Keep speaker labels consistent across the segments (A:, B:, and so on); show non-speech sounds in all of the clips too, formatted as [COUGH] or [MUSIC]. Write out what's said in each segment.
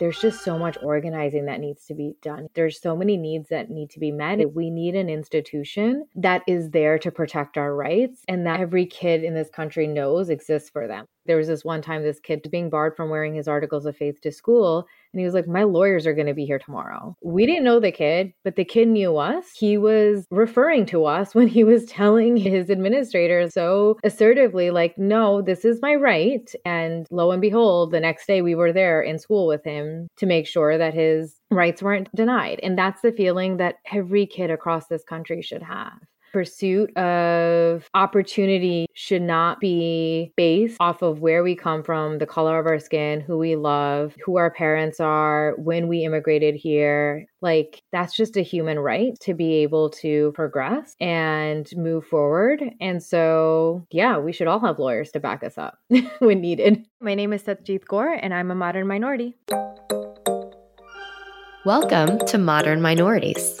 A: There's just so much organizing that needs to be done. There's so many needs that need to be met. We need an institution that is there to protect our rights and that every kid in this country knows exists for them. There was this one time this kid being barred from wearing his articles of faith to school and he was like, My lawyers are going to be here tomorrow. We didn't know the kid, but the kid knew us. He was referring to us [LAUGHS] when he was telling his administrator so assertively, like, No, this is my right. And lo and behold, the next day we were there in school with him to make sure that his rights weren't denied. And that's the feeling that every kid across this country should have pursuit of opportunity should not be based off of where we come from, the color of our skin, who we love, who our parents are, when we immigrated here. Like, that's just a human right to be able to progress and move forward. And so, yeah, we should all have lawyers to back us up [LAUGHS] when needed. My name is Satjeet Kaur, and I'm a modern minority.
B: Welcome to Modern Minorities.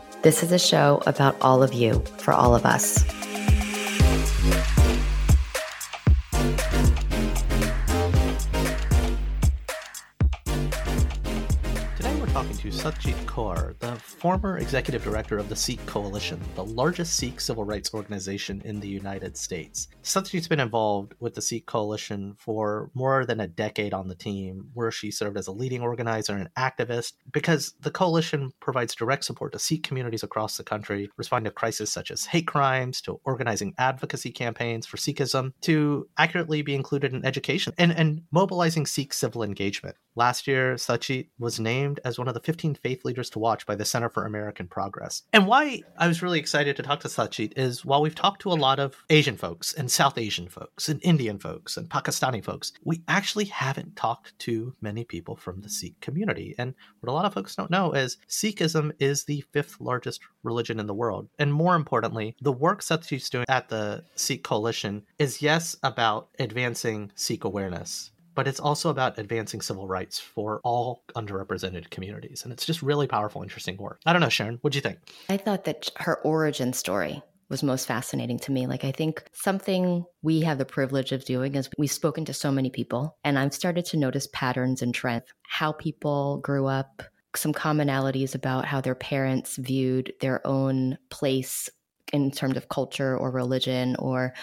B: This is a show about all of you for all of us.
C: Satjeet Kaur, the former executive director of the Sikh Coalition, the largest Sikh civil rights organization in the United States. Satjeet's been involved with the Sikh Coalition for more than a decade on the team, where she served as a leading organizer and activist, because the coalition provides direct support to Sikh communities across the country, responding to crises such as hate crimes, to organizing advocacy campaigns for Sikhism, to accurately be included in education, and, and mobilizing Sikh civil engagement. Last year, Satjeet was named as one of the 15 faith leaders to watch by the Center for American Progress. And why I was really excited to talk to Satjeet is while we've talked to a lot of Asian folks and South Asian folks and Indian folks and Pakistani folks, we actually haven't talked to many people from the Sikh community. And what a lot of folks don't know is Sikhism is the fifth largest religion in the world. And more importantly, the work Satjeet's doing at the Sikh Coalition is, yes, about advancing Sikh awareness but it's also about advancing civil rights for all underrepresented communities. And it's just really powerful, interesting work. I don't know, Sharon, what'd you think?
B: I thought that her origin story was most fascinating to me. Like, I think something we have the privilege of doing is we've spoken to so many people, and I've started to notice patterns and trends, how people grew up, some commonalities about how their parents viewed their own place in terms of culture or religion or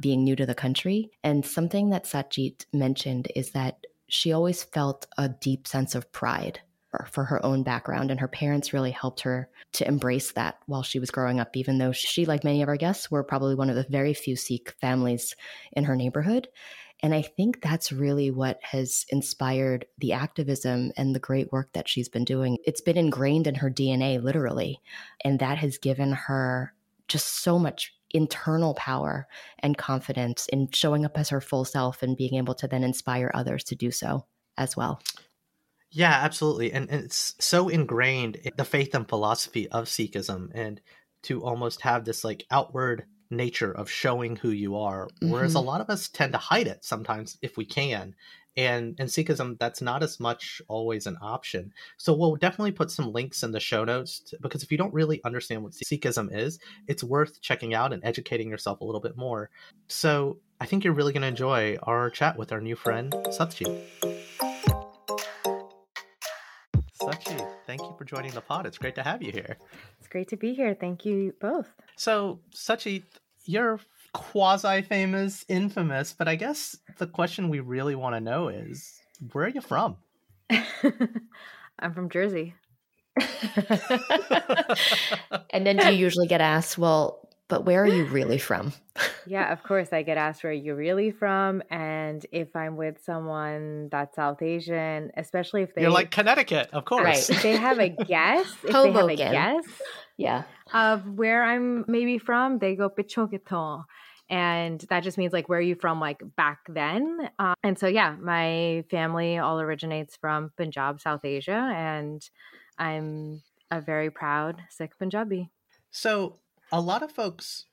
B: being new to the country. And something that Satjeet mentioned is that she always felt a deep sense of pride for her own background and her parents really helped her to embrace that while she was growing up even though she like many of our guests were probably one of the very few sikh families in her neighborhood and i think that's really what has inspired the activism and the great work that she's been doing it's been ingrained in her dna literally and that has given her just so much internal power and confidence in showing up as her full self and being able to then inspire others to do so as well.
C: Yeah, absolutely. And, and it's so ingrained in the faith and philosophy of Sikhism and to almost have this like outward nature of showing who you are whereas mm-hmm. a lot of us tend to hide it sometimes if we can and in sikhism that's not as much always an option so we'll definitely put some links in the show notes to, because if you don't really understand what sikhism is it's worth checking out and educating yourself a little bit more so i think you're really going to enjoy our chat with our new friend Satjeet. Thank you for joining the pod. It's great to have you here.
A: It's great to be here. Thank you both.
C: So, Sachi, you're quasi famous, infamous, but I guess the question we really want to know is where are you from? [LAUGHS]
A: I'm from Jersey. [LAUGHS]
B: and then do you usually get asked, well, but where are you really from? [LAUGHS]
A: yeah, of course. I get asked where you're really from. And if I'm with someone that's South Asian, especially if they.
C: You're like Connecticut, of course.
A: Right. If they have a [LAUGHS] guess, if they have a guess
B: yeah.
A: of where I'm maybe from, they go Pichokito. And that just means like, where are you from, like back then? Uh, and so, yeah, my family all originates from Punjab, South Asia. And I'm a very proud Sikh Punjabi.
C: So, a lot of folks,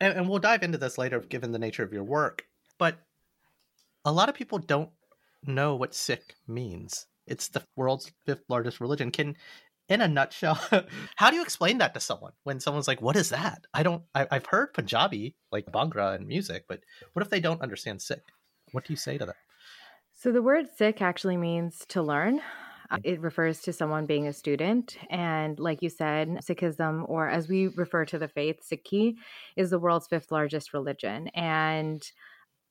C: and, and we'll dive into this later given the nature of your work, but a lot of people don't know what Sikh means. It's the world's fifth largest religion. Can, in a nutshell, [LAUGHS] how do you explain that to someone when someone's like, "What is that?" I don't. I, have heard Punjabi, like Bhangra and music, but what if they don't understand Sikh? What do you say to them?
A: So the word Sikh actually means to learn. It refers to someone being a student. And like you said, Sikhism, or as we refer to the faith, Sikhi, is the world's fifth largest religion. And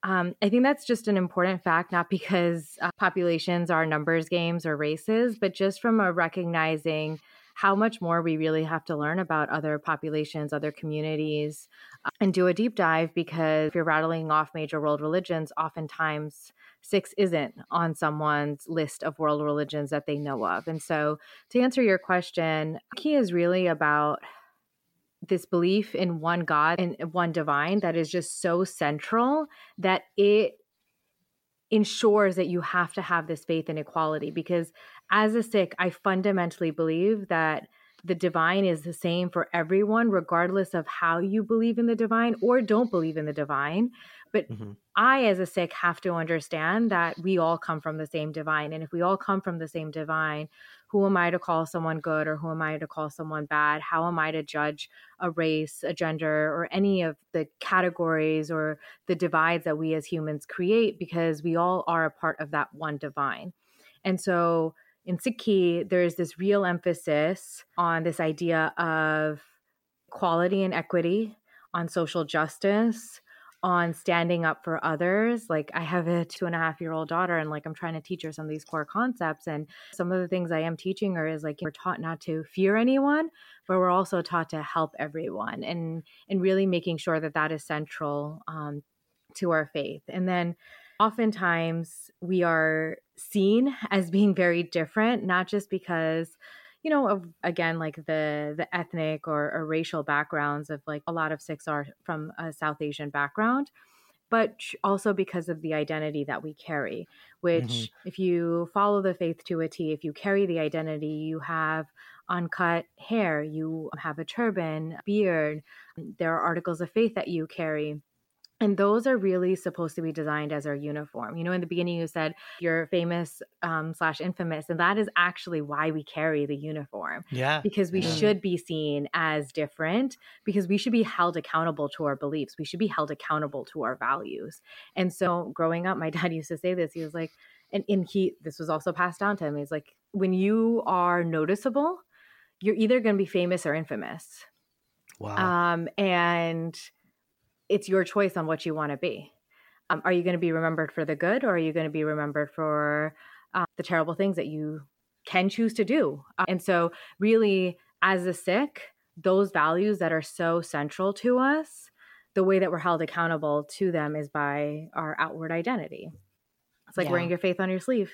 A: um, I think that's just an important fact, not because uh, populations are numbers games or races, but just from a recognizing how much more we really have to learn about other populations, other communities, uh, and do a deep dive because if you're rattling off major world religions, oftentimes six isn't on someone's list of world religions that they know of. And so, to answer your question, key is really about this belief in one God and one divine that is just so central that it ensures that you have to have this faith in equality. Because as a Sikh, I fundamentally believe that the divine is the same for everyone, regardless of how you believe in the divine or don't believe in the divine. But mm-hmm. I, as a Sikh, have to understand that we all come from the same divine. And if we all come from the same divine, who am I to call someone good or who am I to call someone bad? How am I to judge a race, a gender, or any of the categories or the divides that we as humans create? Because we all are a part of that one divine. And so in Sikhi, there's this real emphasis on this idea of quality and equity, on social justice, on standing up for others. Like I have a two and a half year old daughter and like I'm trying to teach her some of these core concepts. And some of the things I am teaching her is like we're taught not to fear anyone, but we're also taught to help everyone and and really making sure that that is central um, to our faith. And then oftentimes we are seen as being very different, not just because you know, of again, like the the ethnic or, or racial backgrounds of like a lot of Sikhs are from a South Asian background, but also because of the identity that we carry. Which, mm-hmm. if you follow the faith to a T, if you carry the identity, you have uncut hair, you have a turban, beard. There are articles of faith that you carry and those are really supposed to be designed as our uniform. You know in the beginning you said you're famous um, slash infamous and that is actually why we carry the uniform
C: yeah
A: because we
C: yeah.
A: should be seen as different because we should be held accountable to our beliefs. We should be held accountable to our values. And so growing up my [LAUGHS] dad used to say this he was like and, and he this was also passed down to him he's like when you are noticeable you're either going to be famous or infamous.
C: Wow.
A: Um and it's your choice on what you want to be. Um, are you going to be remembered for the good or are you going to be remembered for uh, the terrible things that you can choose to do? Uh, and so, really, as a Sikh, those values that are so central to us, the way that we're held accountable to them is by our outward identity. It's like yeah. wearing your faith on your sleeve.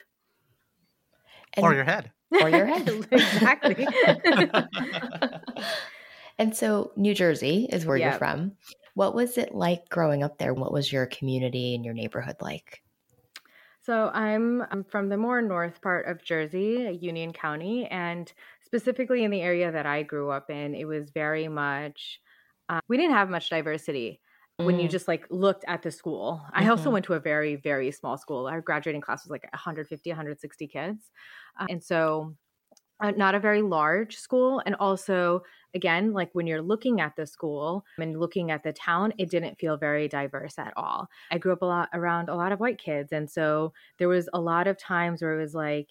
C: And, or your head.
B: Or your head. [LAUGHS]
A: exactly. [LAUGHS]
B: and so, New Jersey is where yep. you're from. What was it like growing up there? What was your community and your neighborhood like?
A: So I'm, I'm from the more north part of Jersey, Union County, and specifically in the area that I grew up in, it was very much uh, we didn't have much diversity when you mm. just like looked at the school. Mm-hmm. I also mm-hmm. went to a very very small school. Our graduating class was like 150 160 kids. Uh, and so Uh, not a very large school and also again like when you're looking at the school and looking at the town it didn't feel very diverse at all. I grew up a lot around a lot of white kids and so there was a lot of times where it was like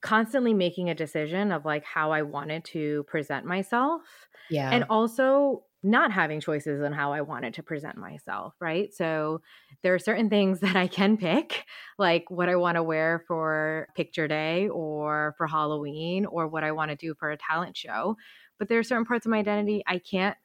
A: constantly making a decision of like how i wanted to present myself
B: yeah.
A: and also not having choices on how I wanted to present myself, right? So there are certain things [LAUGHS] that I can pick, like what I want to wear for picture day or for Halloween or what I want to do for a talent show. But there are certain parts of my identity I can't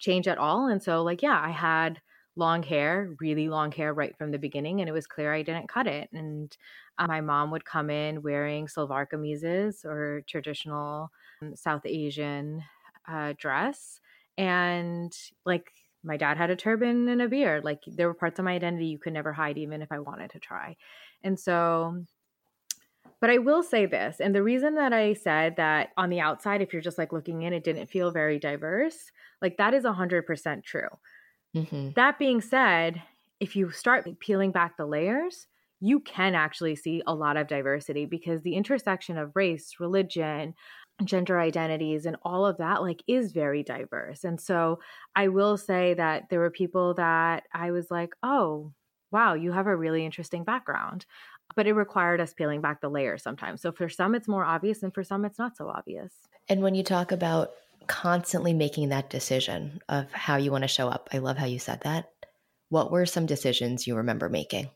A: change at all. And so, like, yeah, I had long hair, really long hair right from the beginning, and it was clear I didn't cut it. And uh, my mom would come in wearing salwar kameezes or traditional um, South Asian uh, dress and like my dad had a turban and a beard like there were parts of my identity you could never hide even if i wanted to try and so but i will say this and the reason that i said that on the outside if you're just like looking in it didn't feel very diverse like that is 100% true mm-hmm. that being said if you start peeling back the layers you can actually see a lot of diversity because the intersection of race religion gender identities and all of that like is very diverse. And so i will say that there were people that i was like oh wow you have a really interesting background. But it required us peeling back the layers sometimes. So for some it's more obvious and for some it's not so obvious.
B: And when you talk about constantly making that decision of how you want to show up i love how you said that. What were some decisions you remember making?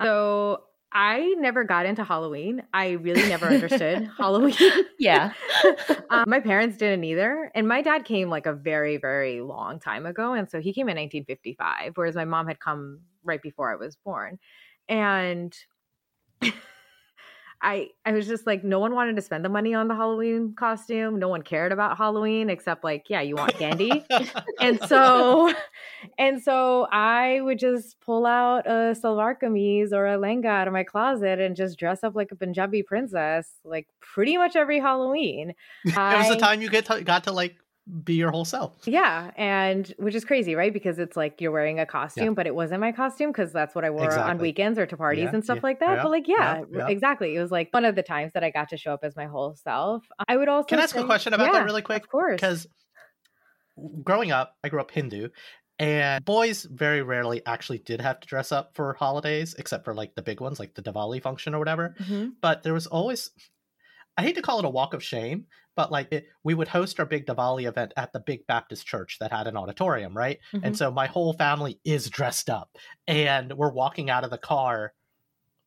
A: So I never got into Halloween. I really never understood [LAUGHS] Halloween.
B: Yeah. [LAUGHS]
A: um, my parents didn't either. And my dad came like a very, very long time ago. And so he came in 1955, whereas my mom had come right before I was born. And I I was just like no one wanted to spend the money on the Halloween costume. No one cared about Halloween except like yeah, you want candy. [LAUGHS] and so and so I would just pull out a salwar kameez or a lenga out of my closet and just dress up like a Punjabi princess like pretty much every Halloween. [LAUGHS]
C: it was the time you get to, got to like be your whole self.
A: Yeah, and which is crazy, right? Because it's like you're wearing a costume, yeah. but it wasn't my costume because that's what I wore exactly. on weekends or to parties yeah, and stuff yeah, like that. But like, yeah, exactly. It was like one of the times that I got to show up as my whole self. I would also
C: can I ask
A: say,
C: a question about that really quick?
A: Of course,
C: because growing up, I grew up Hindu. And boys very rarely actually did have to dress up for holidays, except for like the big ones, like the Diwali function or whatever. Mm-hmm. But there was always, I hate to call it a walk of shame, but like it, we would host our big Diwali event at the big Baptist church that had an auditorium, right? Mm-hmm. And so my whole family is dressed up, and we're walking out of the car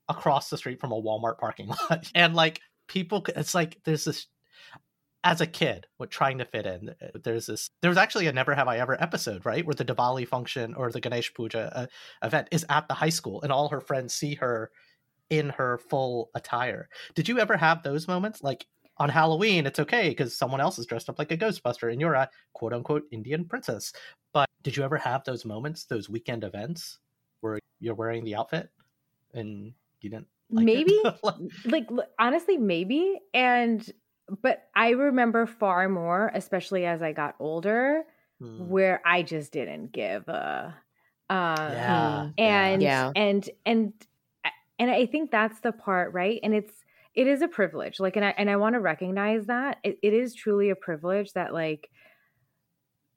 C: across the street from a Walmart parking [LAUGHS] lot, and like people, it's like there's this. As a kid, what trying to fit in, uh, there's this. There's actually a Never Have I Ever episode, right, where the Diwali function or the Ganesh Puja uh, event is at the high school, and all her friends see her in her full attire. Did you ever have those moments? Like on Halloween, it's okay because someone else is dressed up like a Ghostbuster and you're a quote unquote Indian princess. But did you ever have those moments, those weekend events where you're wearing the outfit and you didn't? Like
A: maybe, [LAUGHS] like honestly, maybe. And but I remember far more, especially as I got older, hmm. where I just didn't give a. Uh, yeah, and yeah. and and and I think that's the part, right? And it's it is a privilege like and i and i want to recognize that it, it is truly a privilege that like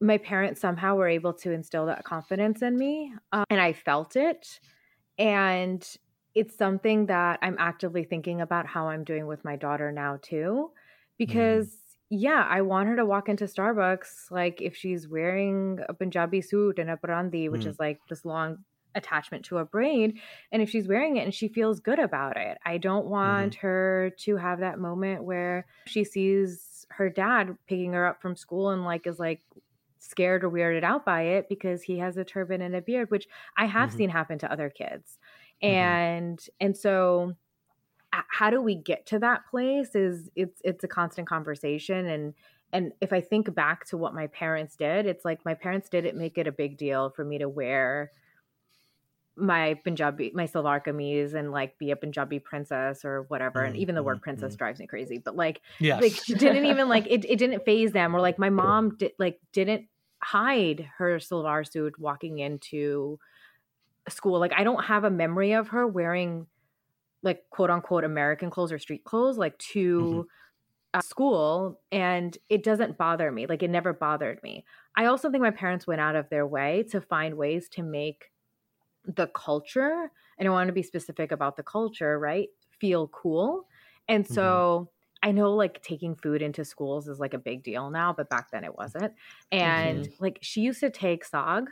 A: my parents somehow were able to instill that confidence in me um, and i felt it and it's something that i'm actively thinking about how i'm doing with my daughter now too mm. because mm. yeah i want her to walk into starbucks like if she's wearing a punjabi suit and a parandi which mm. is like this long attachment to a braid and if she's wearing it and she feels good about it i don't want mm-hmm. her to have that moment where she sees her dad picking her up from school and like is like scared or weirded out by it because he has a turban and a beard which i have mm-hmm. seen happen to other kids mm-hmm. and and so how do we get to that place is it's it's a constant conversation and and if i think back to what my parents did it's like my parents didn't make it a big deal for me to wear my Punjabi, my Salwar kameez and like be a Punjabi princess or whatever. Mm, and even the word mm, princess mm. drives me crazy, but like,
C: yes.
A: like she didn't even like, [LAUGHS] it, it didn't phase them or like my mom did like, didn't hide her Salwar suit walking into school. Like I don't have a memory of her wearing like quote unquote American clothes or street clothes, like to mm-hmm. uh, school. And it doesn't bother me. Like it never bothered me. I also think my parents went out of their way to find ways to make the culture, and I want to be specific about the culture, right? Feel cool. And mm-hmm. so mm-hmm. I know like taking food into schools is like a big deal now, but back then it wasn't. And mm-hmm. like she used to take sag,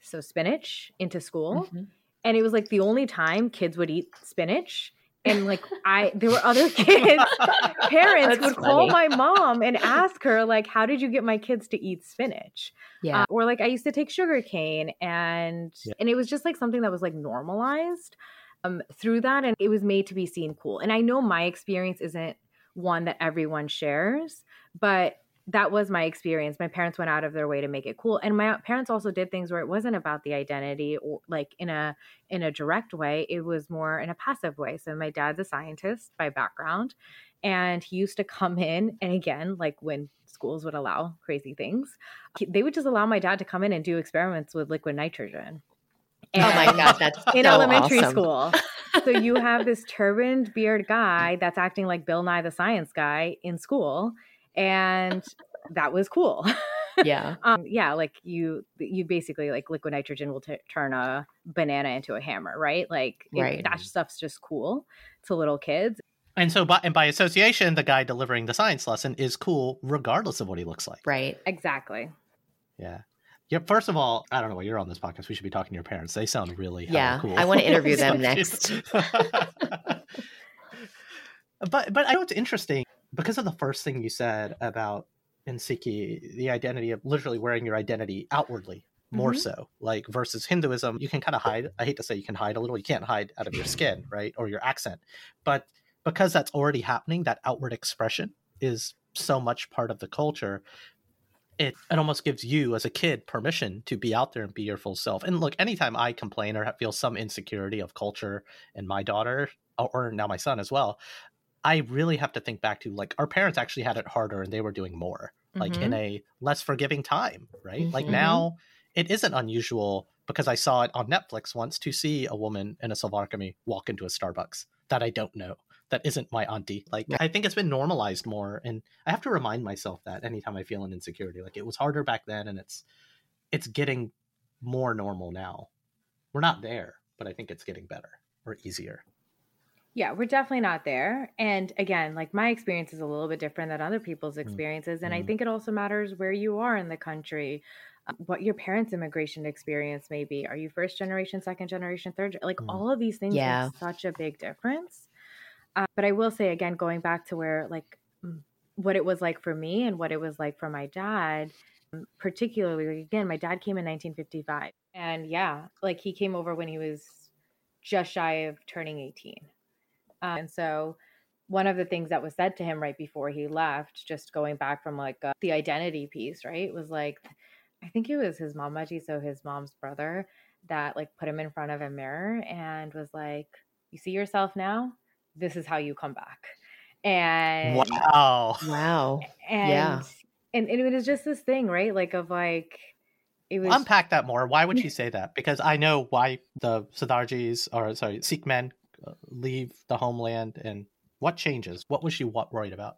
A: so spinach, into school. Mm-hmm. And it was like the only time kids would eat spinach and like I there were other [LAUGHS] kids [LAUGHS] parents would funny. call my mom and ask her like how did you get my kids to eat spinach yeah uh, or like I used to take sugar cane and yeah. and it was just like something that was like normalized um through that and it was made to be seen cool and I know my experience isn't one that everyone shares but that was my experience. My parents went out of their way to make it cool. And my parents also did things where it wasn't about the identity or like in a in a direct way. It was more in a passive way. So my dad's a scientist by background and he used to come in and again like when schools would allow crazy things, they would just allow my dad to come in and do experiments with liquid nitrogen.
B: And oh my god, that's [LAUGHS]
A: in
B: so
A: elementary
B: awesome.
A: school. so you have this turbaned beard guy that's acting like Bill Nye the Science Guy in school and that was cool. [LAUGHS]
B: Yeah.
A: um, yeah, like you you basically like liquid nitrogen will t- turn a banana into a hammer, right? Like right. It, that stuff's just cool to little kids.
C: And so, by, and by association, the guy delivering the science lesson is cool, regardless of what he looks like.
B: Right.
A: Exactly.
C: Yeah. Yeah. First of all, I don't know why you're on this podcast. We should be talking to your parents. They sound really
B: yeah.
C: cool.
B: I want to interview [LAUGHS] them next. [LAUGHS]
C: but but I know it's interesting because of the first thing you said about in Sikhi the identity of literally wearing your identity outwardly more mm-hmm. so like versus Hinduism you can kind of hide I hate to say you can hide a little you can't hide out of your skin [CLEARS THROAT] right or your accent but because that's already happening that outward expression is so much part of the culture it, it almost gives you as a kid permission to be out there and be your full self and look anytime i complain or feel some insecurity of culture and my daughter or now my son as well I really have to think back to like our parents actually had it harder and they were doing more, like mm-hmm. in a less forgiving time, right? Mm-hmm. Like now it isn't unusual because I saw it on Netflix once to see a woman in a salwar kameez walk into a Starbucks that I don't know, that isn't my auntie. Like I think it's been normalized more and I have to remind myself that anytime I feel an insecurity. Like it was harder back then and it's it's getting more normal now. We're not there, but I think it's getting better or easier.
A: Yeah, we're definitely not there. And again, like my experience is a little bit different than other people's mm, experiences. And mm-hmm. I think it also matters where you are in the country, uh, what your parents' immigration experience may be. Are you first generation, second generation, third? Like mm-hmm. all of these things yeah. make such a big difference. Uh, but I will say again, going back to where like mm, what it was like for me and what it was like for my dad, mm, particularly again, my dad came in 1955. And yeah, like he came over when he was just shy of turning 18 um, and so one of the things that was said to him right before he left, just going back from like uh, the identity piece, right, was like, I think it was his mamaji, so his mom's brother, that like put him in front of a mirror and was like, "You see yourself now? This is how you come back." And
C: wow,
B: wow,
A: and yeah, and, and it was just this thing, right? Like of like.
C: It was... Unpack that more. Why would she say that? Because I know why the Sardarjis or sorry Sikh men leave the homeland and what changes? What was she what worried about?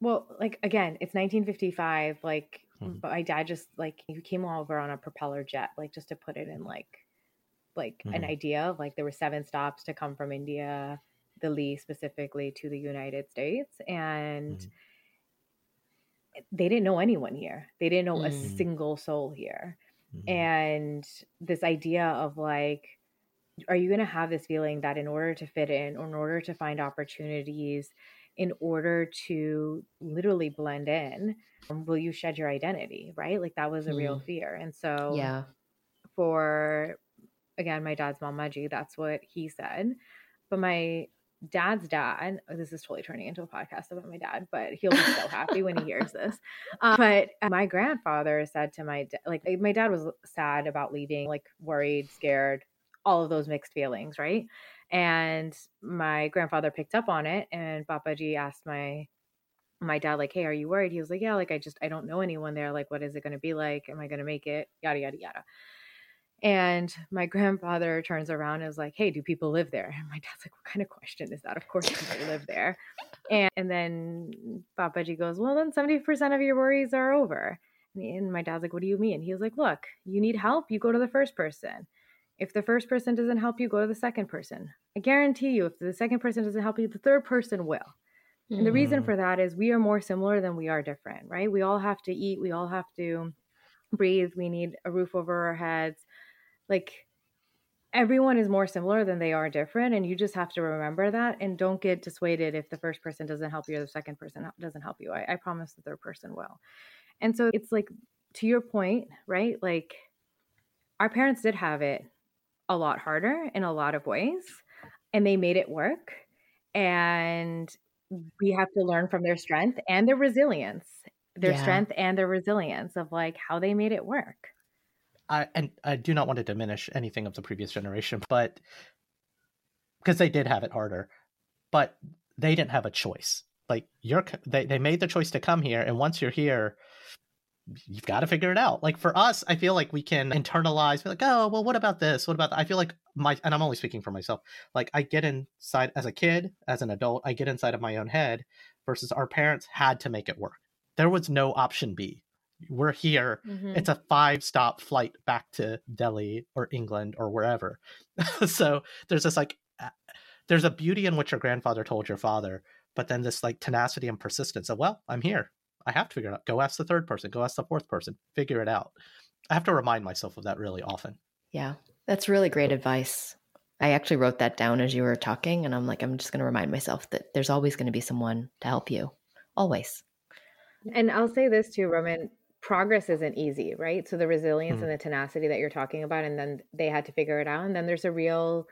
A: Well, like again, it's 1955. Like hmm. my dad just like he came over on a propeller jet, like just to put it in like like hmm an idea of like there were seven stops to come from India, Delhi specifically to the United States, and hmm they didn't know anyone here. They didn't know a hmm. single soul here, hmm. and this idea of like are you going to have this feeling that in order to fit in or in order to find opportunities in order to literally blend in um, will you shed your identity right? Like that was a mm. real fear. And so
B: yeah.
A: for again my dad's mom Maji, that's what he said. But my dad's dad oh, this is totally turning into a podcast about my dad but he'll be so happy when he hears this. Um, but my grandfather said to my dad like my dad was sad about leaving like worried scared all of those mixed feelings, right? And my grandfather picked up on it and Papaji asked my my dad like, "Hey, are you worried?" He was like, "Yeah, like I just I don't know anyone there. Like what is it going to be like? Am I going to make it? Yada yada yada." And my grandfather turns around and is like, "Hey, do people live there?" And my dad's like, "What kind of question is that? Of course people live there." And and then Papaji goes, "Well, then 70% of your worries are over." And my dad's like, "What do you mean?" He was like, "Look, you need help, you go to the first person. If the first person doesn't help you, go to the second person. I guarantee you, if the second person doesn't help you, the third person will. And the reason hmm. for that is we are more similar than we are different, right? We all have to eat, we all have to breathe, we need a roof over our heads. Like everyone is more similar than they are different. And you just have to remember that and don't get dissuaded if the first person doesn't help you or the second person doesn't help you. I, I promise the third person will. And so it's like, to your point, right? Like our parents did have it a lot harder in a lot of ways and they made it work. And we have to learn from their strength and their resilience, their yeah. strength and their resilience of like how they made it work.
C: I and I do not want to diminish anything of the previous generation, but because they did have it harder, but they didn't have a choice. Like you're, they they made the choice to come here, and once you're here, you've got to figure it out. Like for us, I feel like we can internalize, be like, oh, well, what about this? What about that? I feel like my, and I'm only speaking for myself. Like I get inside as a kid, as an adult, I get inside of my own head versus our parents had to make it work. There was no option B. We're here. Mm-hmm. It's a five stop flight back to Delhi or England or wherever. [LAUGHS] so there's this like, there's a beauty in what your grandfather told your father, but then this like tenacity and persistence of, well, I'm here. I have to figure it out. Go ask the third person, go ask the fourth person, figure it out. I have to remind myself of that really often.
B: Yeah, that's really great advice. I actually wrote that down as you were talking, and I'm like, I'm just going to remind myself that there's always going to be someone to help you, always.
A: And I'll say this too, Raman progress isn't easy, right? So the resilience mm. and the tenacity that you're talking about, and then they had to figure it out. And then there's a real,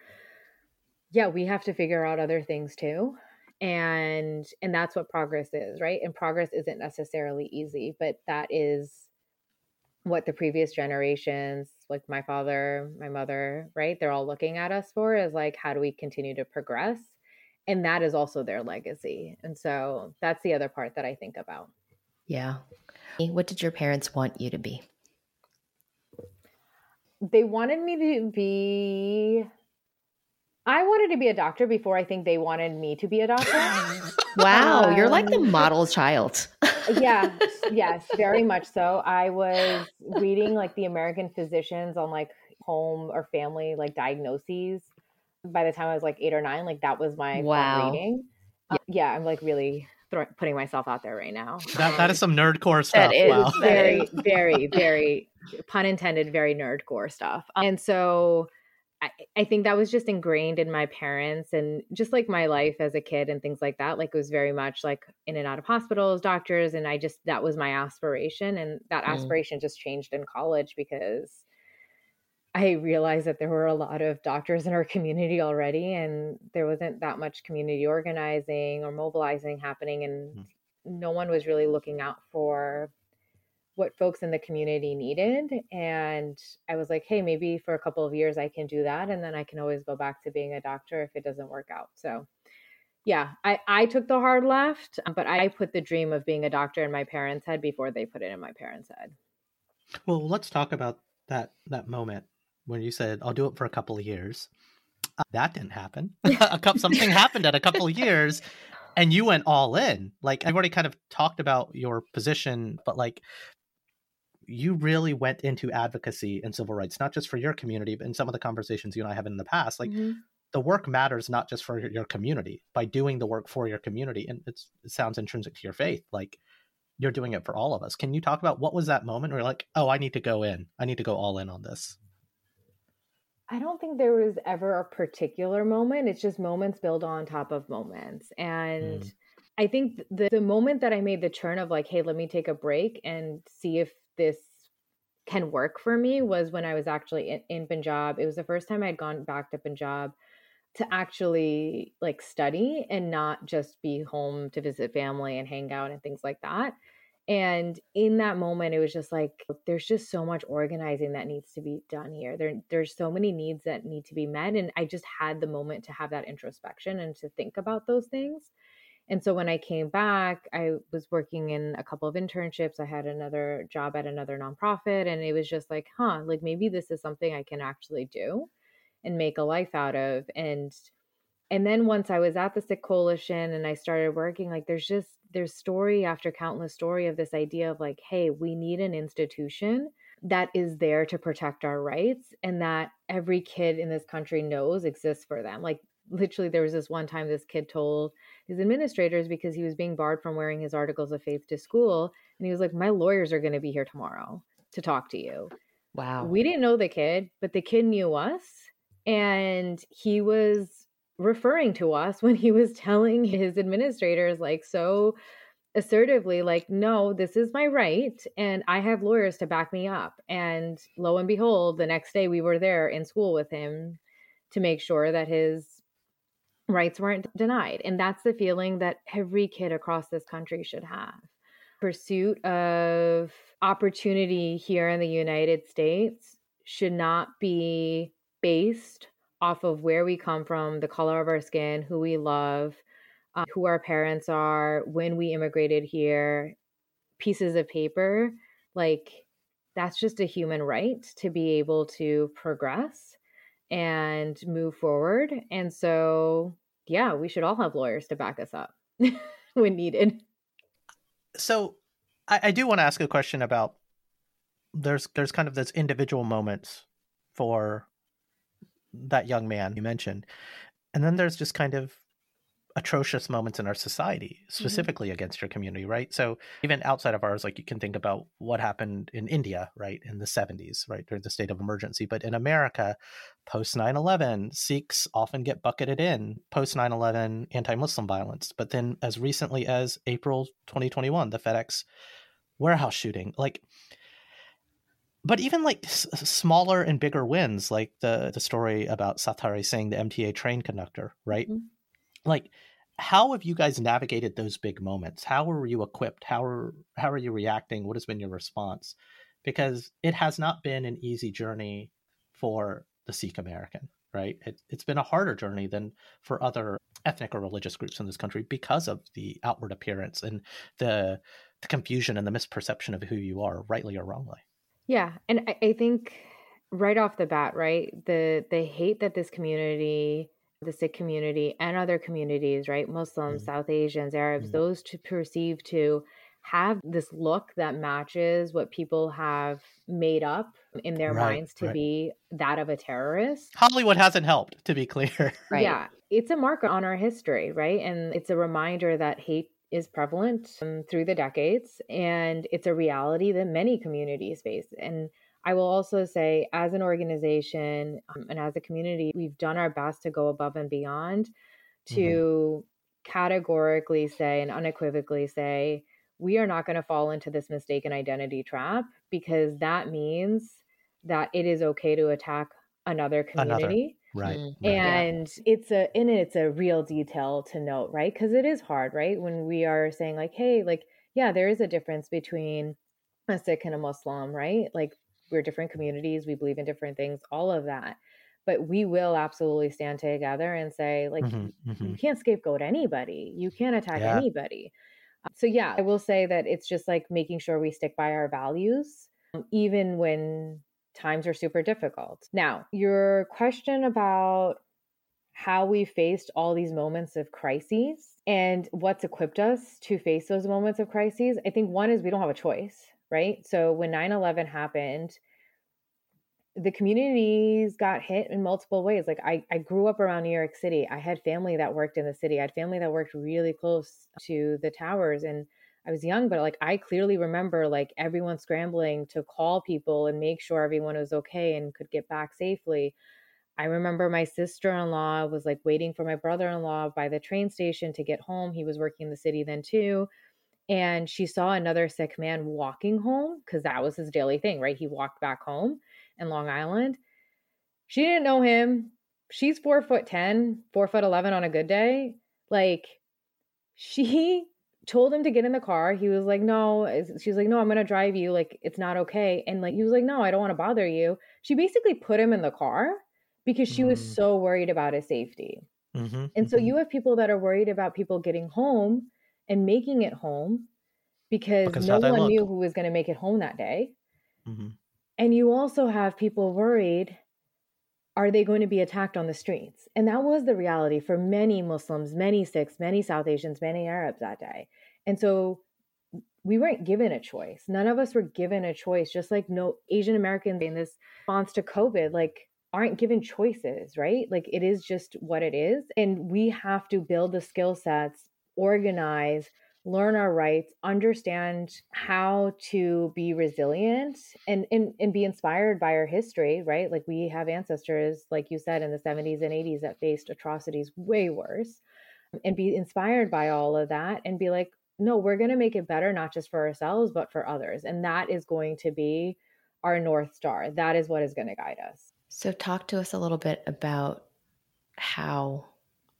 A: yeah, we have to figure out other things too and and that's what progress is right? And progress isn't necessarily easy but that is what the previous generations like my father my mother right? They're all looking at us for is like how do we continue to progress? And that is also their legacy. And so that's the other part that i think about.
B: Yeah. What did your parents want you to be?
A: They wanted me to be I wanted to be a doctor before I think they wanted me to be a doctor. [LAUGHS]
B: wow, um, you're like the um, model child.
A: yeah, [LAUGHS] yes, very much so. I was reading like the American physicians on like home or family like diagnoses. By the time I was like eight or nine, like that was my wow. reading. Yeah. Uh, yeah, I'm like really putting myself out there right now.
C: That, that is some nerdcore stuff.
A: That is wow. very, very, very pun intended, very nerdcore stuff. And so I, I think that was just ingrained in my parents and just like my life as a kid and things like that. Like it was very much like in and out of hospitals, doctors, and I just that was my aspiration. And that mm. aspiration just changed in college because I realized that there were a lot of doctors in our community already, and there wasn't that much community organizing or mobilizing happening, and mm. no one was really looking out for what folks in the community needed. And I was like, hey, maybe for a couple of years I can do that. And then I can always go back to being a doctor if it doesn't work out. So, yeah, I, I took the hard left, but I put the dream of being a doctor in my parents' head before they put it in my parents' head.
C: Well, let's talk about that that moment when you said, I'll do it for a couple of years. Uh, that didn't happen. [LAUGHS] a couple, something happened at a couple of years and you went all in. Like I've already kind of talked about your position, but like you really went into advocacy and civil rights, not just for your community, but in some of the conversations you and I have in the past. Like mm-hmm. the work matters not just for your community by doing the work for your community. And it sounds intrinsic to your faith. Like you're doing it for all of us. Can you talk about what was that moment where you're like, oh, I need to go in, I need to go all in on this?
A: I don't think there was ever a particular moment. It's just moments build on top of moments. And mm. I think the, the moment that I made the turn of like, hey, let me take a break and see if this can work for me was when I was actually in, in Punjab. It was the first time I'd gone back to Punjab to actually like study and not just be home to visit family and hang out and things like that. And in that moment, it was just like there's just so much organizing that needs to be done here. There, there's so many needs that need to be met, and I just had the moment to have that introspection and to think about those things. And so when I came back, I was working in a couple of internships. I had another job at another nonprofit. And it was just like, huh, like maybe this is something I can actually do and make a life out of. And and then once I was at the Sikh Coalition and I started working, like there's just there's story after countless story of this idea of like, hey, we need an institution that is there to protect our rights and that every kid in this country knows exists for them. Like literally there was this one time this kid told his administrators because he was being barred from wearing his articles of faith to school and he was like my lawyers are going to be here tomorrow to talk to you.
B: Wow.
A: We didn't know the kid but the kid knew us and he was referring to us [LAUGHS] when he was telling his administrators like so assertively like no this is my right and i have lawyers to back me up. And lo and behold the next day we were there in school with him to make sure that his rights weren't denied. And that's the feeling that every kid across this country should have. Pursuit of opportunity here in the United States should not be based off of where we come from, the color of our skin, who we love, uh, who our parents are, when we immigrated here, pieces of paper. Like, that's just a human right to be able to progress and move forward. And so, yeah, we should all have lawyers to back us up [LAUGHS] when needed.
C: So, I, I do want to ask a question about there's there's kind of this individual moments for that young man you mentioned, and then there's just kind of atrocious moments in our society, mm-hmm. specifically mm-hmm. against your community, right? So even outside of ours, like you can think about what happened in India, right, in the 70s, right, during the state of emergency. But in America, post 9 11, Sikhs often get bucketed in post 9 11 anti Muslim violence. But then as recently as April 2021, the FedEx warehouse shooting, like, but even like s- smaller and bigger wins, like the the story about Satari Singh, the MTA train conductor, right? Mm-hmm. Like how have you guys navigated those big moments? How are you equipped? How are how are you reacting? What has been your response? Because it has not been an easy journey for the Sikh American, right? It, it's been a harder journey than for other ethnic or religious groups in this country because of the outward appearance and the the confusion and the misperception of who you are, rightly or wrongly.
A: Yeah, and I, I think right off the bat, right, the the hate that this community the Sikh community and other communities, right? Muslims, mm-hmm. South Asians, Arabs, mm-hmm. those to perceive to have this look that matches what people have made up in their right, minds to right. be that of a terrorist.
C: Hollywood hasn't helped, to be clear. [LAUGHS]
A: Right. Yeah. It's a marker on our history, right? And it's a reminder that hate is prevalent um, through the decades and it's a reality that many communities face. And I will also say, as an organization um, and as a community, we've done our best to go above and beyond mm-hmm. to mm-hmm. categorically say and unequivocally say, we are not going to fall into this mistaken identity trap because that means that it is okay to attack another community.
C: Another. Right. Mm-hmm.
A: And yeah. it's a and it's a real detail to note, right? Because it is hard, right? When we are saying like, hey, like, yeah, there is a difference between a Sikh and a Muslim, right? Like we're different communities, we believe in different things, all of that. But we will absolutely stand together and say, like, mm-hmm, mm-hmm. you can't scapegoat anybody. You can't attack yeah. anybody. Uh, so, yeah, I will say that it's just like making sure we stick by our values, um, even when times are super difficult. Now, your question about how we faced all these moments of crises and what's equipped us to face those moments of crises, I think one is we don't have a choice right? So when 9 11 happened, the communities got hit in multiple ways. Like I, I grew up around New York City. I had family that worked in the city. I had family that worked really close to the towers. And I was young, but like I clearly remember like everyone scrambling to call people and make sure everyone was okay and could get back safely. I remember my sister in law was like waiting for my brother in law by the train station to get home. He was working in the city then too and she saw another Sikh man walking home because that was his daily thing, right? He walked back home in Long Island. She didn't know him. She's four foot 10, four foot 11 on a good day. Like, she [LAUGHS] told him to get in the car. He was like, no. She's like, no, I'm going to drive you. Like, it's not okay. And like, he was like, no, I don't want to bother you. She basically put him in the car because she mm-hmm. was so worried about his safety. Mm-hmm. And so mm-hmm. you have people that are worried about people getting home and making it home because, because no one knew who was going to make it home that day. Mm-hmm. And you also have people worried are they going to be attacked on the streets? And that was the reality for many Muslims, many Sikhs, many South Asians, many Arabs that day. And so we weren't given a choice. None of us were given a choice, just like no Asian Americans in this response to COVID. Like aren't given choices, right? Like it is just what it is. And we have to build the skill sets, organize, learn our rights, understand how to be resilient and, and and be inspired by our history, right? Like we have ancestors, like you said, in the 70s and 80s that faced atrocities way worse. And be inspired by all of that and be like, no, we're going to make it better, not just for ourselves, but for others. And that is going to be our North Star. That is what is going to guide us.
B: So, talk to us a little bit about how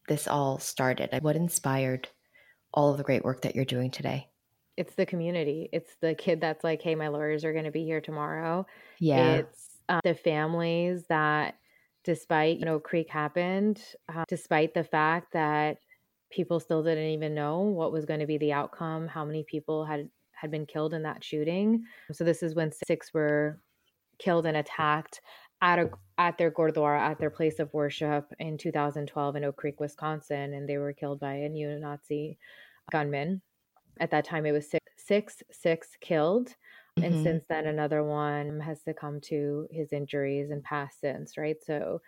B: this all started. What inspired all of the great work that you're doing today?
A: It's the community. It's the kid that's like, hey, my lawyers are going to be here tomorrow.
B: Yeah.
A: It's uh, the families that, despite, you know, Creek happened, uh, despite the fact that people still didn't even know what was going to be the outcome, how many people had had been killed in that shooting. So this is when six were killed and attacked at a at their gurdwara at their place of worship in 2012 in Oak Creek, Wisconsin, and they were killed by a neo-Nazi gunman. At that time, it was six six, six killed, mm-hmm. and since then, another one has succumbed to his injuries and passed since. Right, so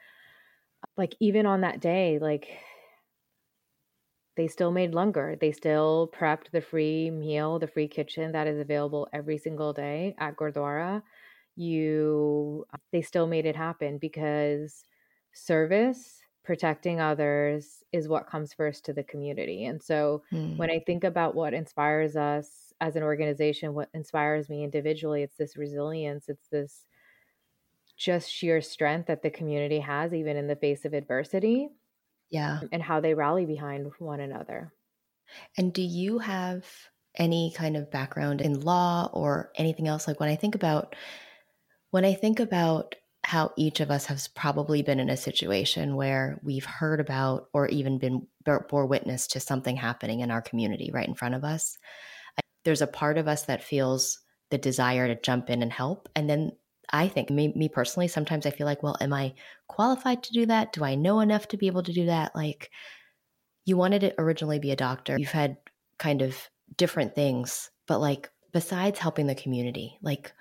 A: like even on that day, like they still made langar. They still prepped the free meal, the free kitchen that is available every single day at Gurdwara. You, they still made it happen because service, protecting others is what comes first to the community. And so mm. when I think about what inspires us as an organization, what inspires me individually, it's this resilience, it's this just sheer strength that the community has, even in the face of adversity
B: yeah.
A: And how they rally behind one another.
B: And do you have any kind of background in law or anything else? Like when I think about when I think about how each of us has probably been in a situation where we've heard about or even been bore witness to something happening in our community right in front of us. There's a part of us that feels the desire to jump in and help. And then I think, me, me personally, sometimes I feel like, well, am I qualified to do that? Do I know enough to be able to do that? Like, you wanted to originally be a doctor. You've had kind of different things, but like, besides helping the community, like,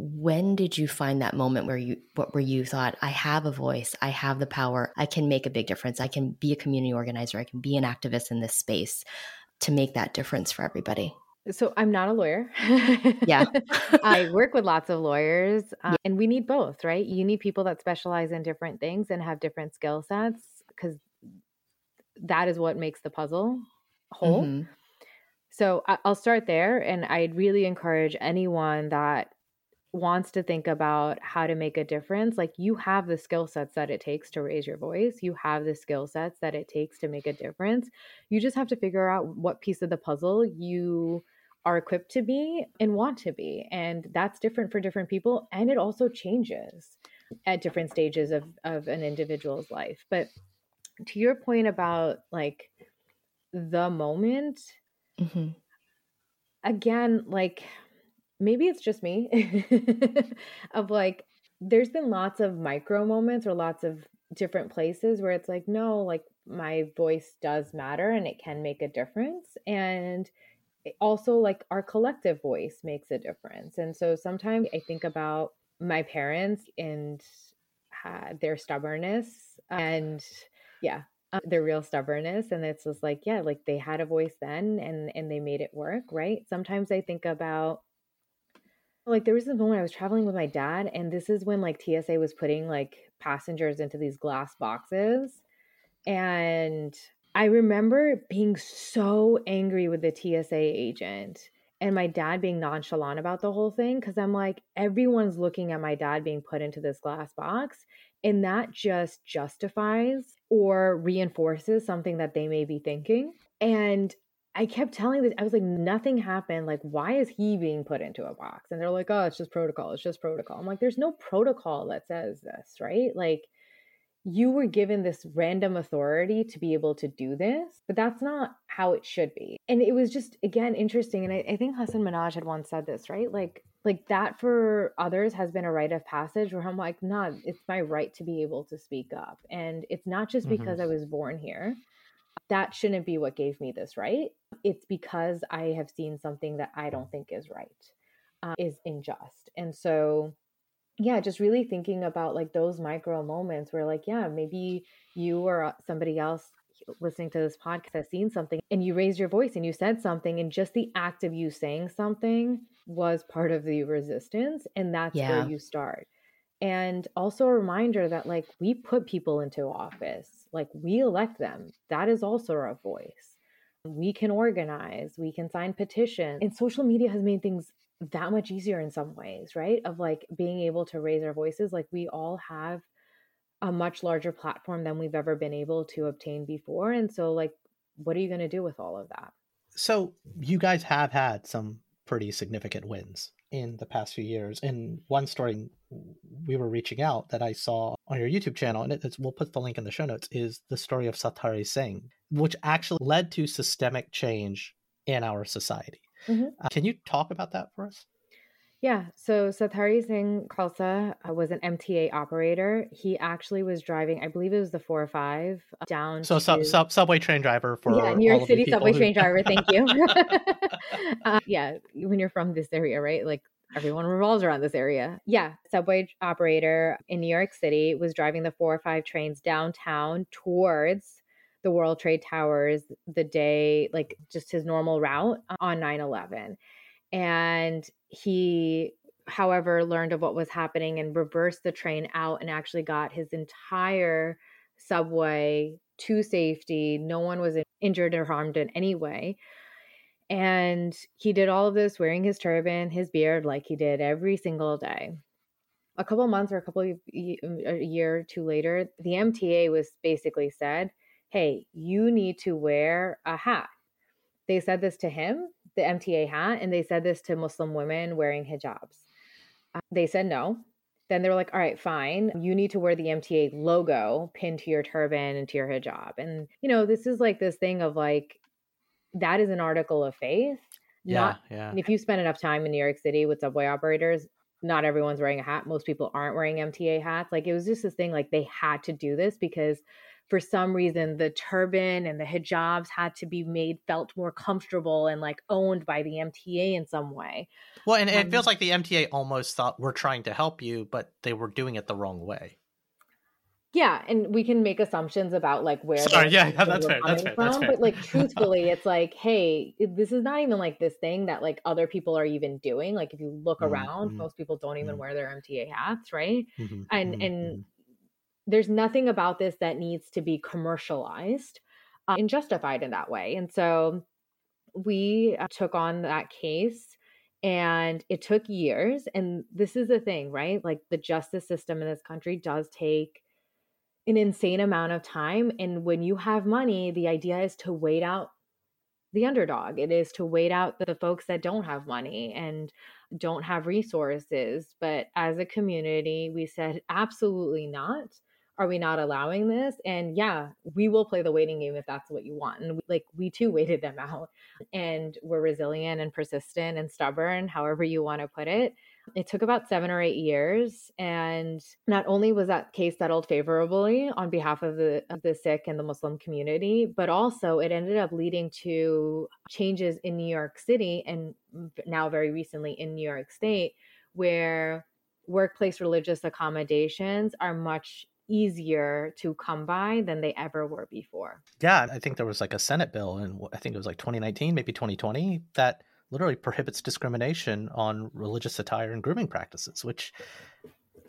B: when did you find that moment where you what where you thought i have a voice i have the power i can make a big difference i can be a community organizer i can be an activist in this space to make that difference for everybody
A: so I'm not a lawyer.
B: yeah. [LAUGHS]
A: I work with lots of lawyers um, [LAUGHS] yeah. and we need both, right? You need people that specialize in different things and have different skill sets because that is what makes the puzzle whole. Mm-hmm. So I'll start there and I'd really encourage anyone that wants to think about how to make a difference, like you have the skill sets that it takes to raise your voice. You have the skill sets that it takes to make a difference. You just have to figure out what piece of the puzzle you are equipped to be and want to be. And that's different for different people. And it also changes at different stages of, of an individual's life. But to your point about like the moment, mm-hmm. again, like, maybe it's just me [LAUGHS] of like there's been lots of micro moments or lots of different places where it's like no like my voice does matter and it can make a difference. And also like our collective voice makes a difference. And so sometimes i think about my parents and uh, their stubbornness and yeah uh, their real stubbornness. And it's just like yeah like they had a voice then and and they made it work right? Sometimes i think about like there was this moment I was traveling with my dad, and this is when like TSA was putting like passengers into these glass boxes. And I remember being so angry with the TSA agent and my dad being nonchalant about the whole thing because I'm like, everyone's looking at my dad being put into this glass box. And that just justifies or reinforces something that they may be thinking. And I kept telling this, I was like, nothing happened. Like, why is he being put into a box? And they're like, oh, it's just protocol. It's just protocol. I'm like, there's no protocol that says this, right? Like, you were given this random authority to be able to do this, but that's not how it should be. And it was just, again, interesting. And I, I think Hasan Minhaj had once said this, right? Like, like that for others has been a rite of passage where I'm like, nah, it's my right to be able to speak up. And it's not just mm-hmm. because I was born here that shouldn't be what gave me this right. It's because I have seen something that I don't think is right, uh, is unjust. And so yeah, just really thinking about like those micro moments where, like, yeah, maybe you or uh, somebody else listening to this podcast has seen something and you raised your voice and you said something, and just the act of you saying something was part of the resistance. And that's
B: Yeah.
A: where you start. And also a reminder that, like, we put people into office, like, we elect them. That is also our voice. We can organize, we can sign petitions. And social media has made things that much easier in some ways, right? Of like being able to raise our voices. Like we all have a much larger platform than we've ever been able to obtain before. And so, like, what are you going to do with all of that?
C: So you guys have had some pretty significant wins in the past few years. And one story we were reaching out that I saw on your YouTube channel, and it's, we'll put the link in the show notes, is the story of Satari Singh, which actually led to systemic change in our society.
A: Mhm.
C: Uh, can you talk about that for us?
A: Yeah. So Satari Singh Khalsa uh, was an MTA operator. He actually was driving, I believe it was the 405 down
C: So,
A: to.
C: sub, sub, subway train driver for
A: yeah, New York City subway
C: who-
A: train driver. Thank you. [LAUGHS] [LAUGHS] uh, yeah, when you're from this area, right? Like everyone revolves around this area. Yeah, subway operator in New York City was driving the four or five trains downtown towards the World Trade Towers the day, like just his normal route on 9 11. And he, however, learned of what was happening and reversed the train out and actually got his entire subway to safety. No one was injured or harmed in any way. And he did all of this wearing his turban, his beard, like he did every single day. A couple months or a couple y- mm, a year or two later, the MTA was basically said, "Hey, you need to wear a hat." They said this to him, the MTA hat, and they said this to Muslim women wearing hijabs. Uh, They said no. Then they were like, all right, fine. You need to wear the MTA logo pinned to your turban and to your hijab. And, you know, this is like this thing of like, that is an article of faith.
C: Yeah,
A: Not,
C: yeah.
A: if you spend enough time in New York City with subway operators, not everyone's wearing a hat. Most people aren't wearing MTA hats. Like it was just this thing, like they had to do this because for some reason the turban and the hijabs had to be made felt more comfortable and like owned by the MTA in some way.
C: Well, and it
A: Um,
C: feels like the MTA almost thought we're trying to help you, but they were doing it the wrong way.
A: Yeah, and we can make assumptions about like where.
C: Sorry, yeah,
A: assumptions
C: that's fair, that's fair, that's fair.
A: But like [LAUGHS] truthfully, it's like, hey, this is not even like this thing that like other people are even doing. Like if you look
C: Mhm,
A: around, most people don't even
C: mhm.
A: wear their MTA hats, right?
C: Mhm,
A: And
C: mhm,
A: and
C: mhm.
A: There's nothing about this that needs to be commercialized uh, and justified in that way. And so we uh, took on that case and it took years and this is the thing right like the justice system in this country does take an insane amount of time and when you have money the idea is to wait out the underdog it is to wait out the folks that don't have money and don't have resources but as a community we said absolutely not are we not allowing this? And yeah we will play the waiting game if that's what you want. And we, like we too waited them out [LAUGHS] and we're resilient and persistent and stubborn however you want to put it. It took about seven or eight years and not only was that case settled favorably on behalf of the of the sikh and the muslim community but also it ended up leading to changes in new york city and now very recently in new york state where workplace religious accommodations are much easier to come by than they ever were before.
C: Yeah, I think there was like a Senate bill, and I think it was like 2019, maybe 2020, that literally prohibits discrimination on religious attire and grooming practices, which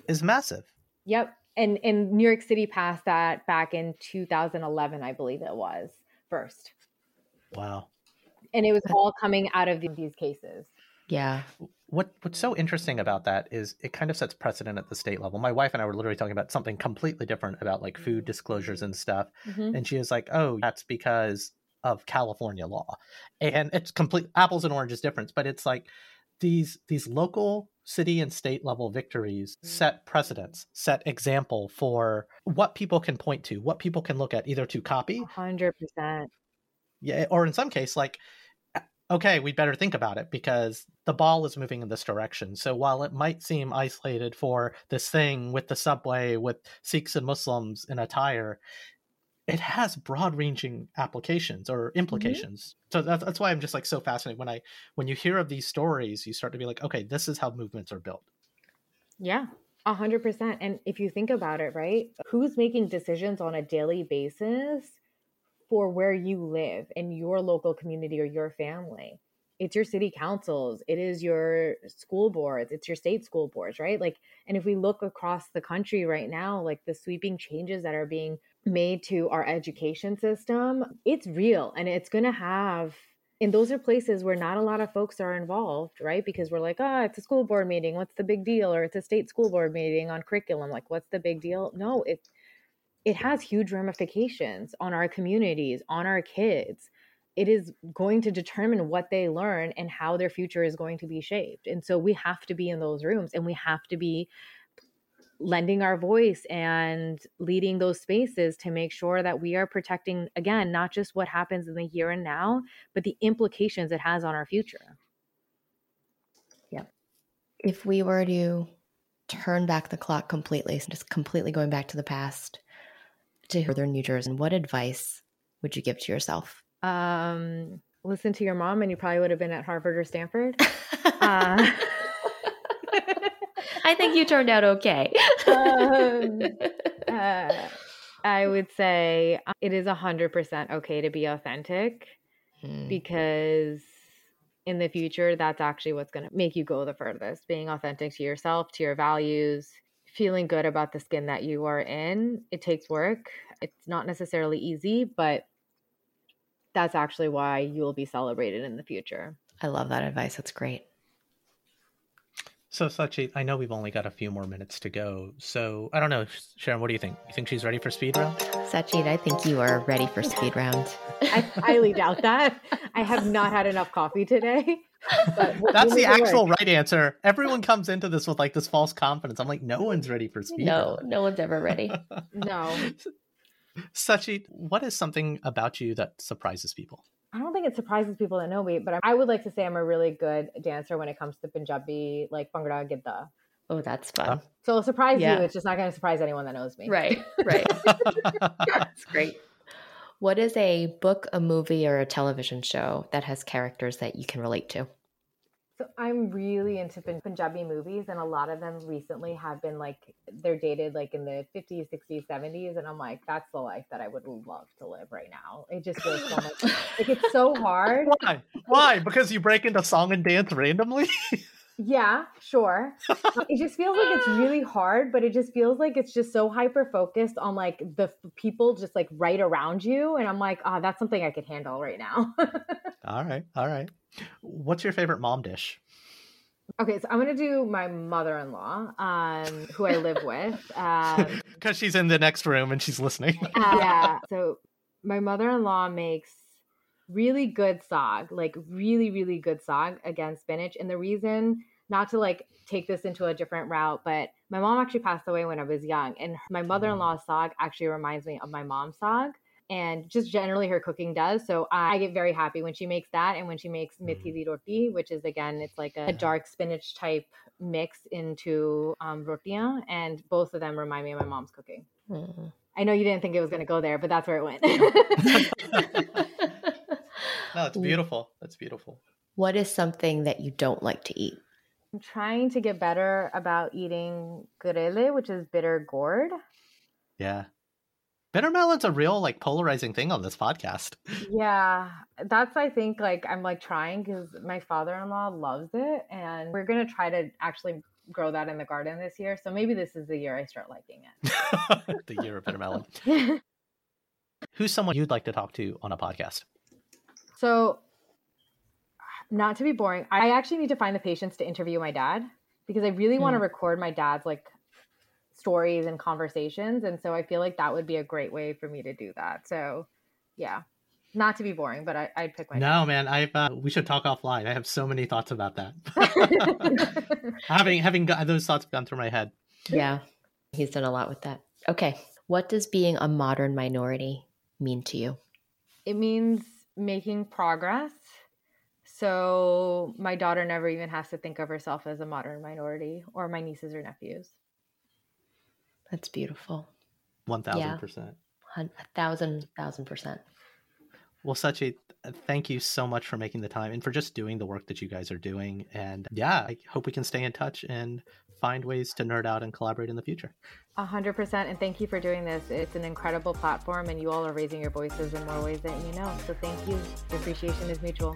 C: is massive.
A: Yep. And and New York City passed that back in 2011, I believe it was first.
C: Wow.
A: And it was [LAUGHS] all coming out of these cases.
B: Yeah.
C: What what's so interesting about that is it kind of sets precedent at the state level. My wife and I were literally talking about something completely different about like food disclosures and stuff,
A: Mhm.
C: and she was like, "Oh, that's because of California law," and it's complete apples and oranges difference. But it's like these these local city and state level victories set precedents, set example for what people can point to, what people can look at, either to copy,
A: 100%.
C: yeah, or in some case, like, okay, we'd better think about it because the ball is moving in this direction. So while it might seem isolated for this thing with the subway, with Sikhs and Muslims in attire, it has broad-ranging applications or mm-hmm. implications. So that's, that's why I'm just like so fascinated when I when you hear of these stories, you start to be like, okay, this is how movements are built.
A: Yeah. A hundred percent. And if you think about it, right, who's making decisions on a daily basis for where you live in your local community or your family? It's your city councils, it is your school boards, it's your state school boards, right? Like, and if we look across the country right now, like the sweeping changes that are being made to our education system, it's real and it's going to have and those are places where not a lot of folks are involved, right? Because we're like, oh, it's a school board meeting. What's the big deal? Or it's a state school board meeting on curriculum. Like, what's the big deal? No, it it has huge ramifications on our communities, on our kids. It is going to determine what they learn and how their future is going to be shaped. And so we have to be in those rooms and we have to be lending our voice and leading those spaces to make sure that we are protecting again not just what happens in the here and now but the implications it has on our future
B: yeah if we were to turn back the clock completely just completely going back to the past to northern new jersey and what advice would you give to yourself
A: um listen to your mom and you probably would have been at harvard or stanford [LAUGHS] uh,
B: I think you turned out okay. um, [LAUGHS]
A: uh, I would say it is 100% okay to be authentic mm. because in the future, that's actually what's going to make you go the furthest. Being authentic to yourself, to your values, feeling good about the skin that you are in. It takes work. It's not necessarily easy, but that's actually why you will be celebrated in the future.
B: I love that advice. That's great.
C: So, Satjeet, I know we've only got a few more minutes to go. So, I don't know, Sharon, what do you think? You think she's ready for speed round?
B: Satjeet, I think you are ready for speed round. [LAUGHS]
A: I highly doubt that. I have not had enough coffee today.
C: That's the actual work. right answer. Everyone comes into this with like this false confidence. I'm like, no one's ready for speed.
B: No, no one's ever ready. [LAUGHS]
A: no.
C: Satjeet, what is something about you that surprises people?
A: I don't think it surprises people that know me, but I would like to say I'm a really good dancer when it comes to Punjabi, like Bhangra Gidda.
B: Oh, that's fun.
A: So it'll surprise yeah. you. It's just not going to surprise anyone that knows me.
B: Right, right. [LAUGHS] [LAUGHS] that's great. What is a book, a movie, or a television show that has characters that you can relate to?
A: So I'm really into Punjabi movies, and a lot of them recently have been like they're dated like in the 50s, 60s, 70s, and I'm like, that's the life that I would love to live right now. It just feels so much like it's so [LAUGHS] hard.
C: Why? Why? Because you break into song and dance randomly. [LAUGHS]
A: Yeah, sure. it just feels like it's [LAUGHS] really hard, but it just feels like it's just so hyper focused on like the people just like right around you. And I'm like, oh, that's something I could handle right now. [LAUGHS]
C: all right. All right. What's your favorite mom dish?
A: Okay, so I'm gonna do my mother-in-law, um, who I live with, because
C: um, [LAUGHS] she's in the next room and she's listening.
A: uh, yeah. So my mother-in-law makes really good sag, like really, really good sag against spinach. And the reason, not to like take this into a different route, but my mom actually passed away when I was young, and my mother in law's sag actually reminds me of my mom's sag. And just generally her cooking does. So I get very happy when she makes that and when she makes methi di roti, which is again, it's like a, a dark spinach type mix into um, rotia. And both of them remind me of my mom's cooking. Mm. I know you didn't think it was going to go there, but that's where it went. [LAUGHS]
C: no, it's beautiful. That's beautiful.
B: What is something that you don't like to eat?
A: I'm trying to get better about eating karela, which is bitter gourd.
C: Yeah. Bitter melon's a real like polarizing thing on this podcast. [LAUGHS]
A: Yeah, that's I think like I'm like trying because my father-in-law loves it, and we're gonna try to actually grow that in the garden this year. So maybe this is the year I start liking
C: it. [LAUGHS] the year of bitter melon. [LAUGHS] Who's someone you'd like to talk to on a podcast?
A: So, not to be boring, I actually need to find the patience to interview my dad because I really mm. want to record my dad's like stories and conversations. And so I feel like that would be a great way for me to do that. So, yeah, not to be boring, but I, would pick my.
C: No, dad. man, I've uh, we should talk offline. I have so many thoughts about that. [LAUGHS] [LAUGHS] having having got, those thoughts gone through my head.
B: Yeah, he's done a lot with that. Okay, what does being a modern minority mean to you?
A: It means making progress. So my daughter never even has to think of herself as a modern minority or my nieces or nephews.
B: That's beautiful.
C: 1000%.
B: A thousand, thousand percent.
C: Well, Satjeet, thank you so much for making the time and for just doing the work that you guys are doing. And yeah, I hope we can stay in touch and find ways to nerd out and collaborate in the future.
A: A hundred percent, and thank you for doing this. It's an incredible platform, and you all are raising your voices in more ways than you know. So thank you. The appreciation is mutual.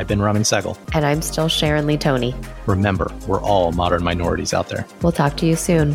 C: I've been Raman Sehgal.
B: And I'm still Sharon Lee Tony.
C: Remember, we're all modern minorities out there.
B: We'll talk to you soon.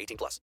D: 18 plus.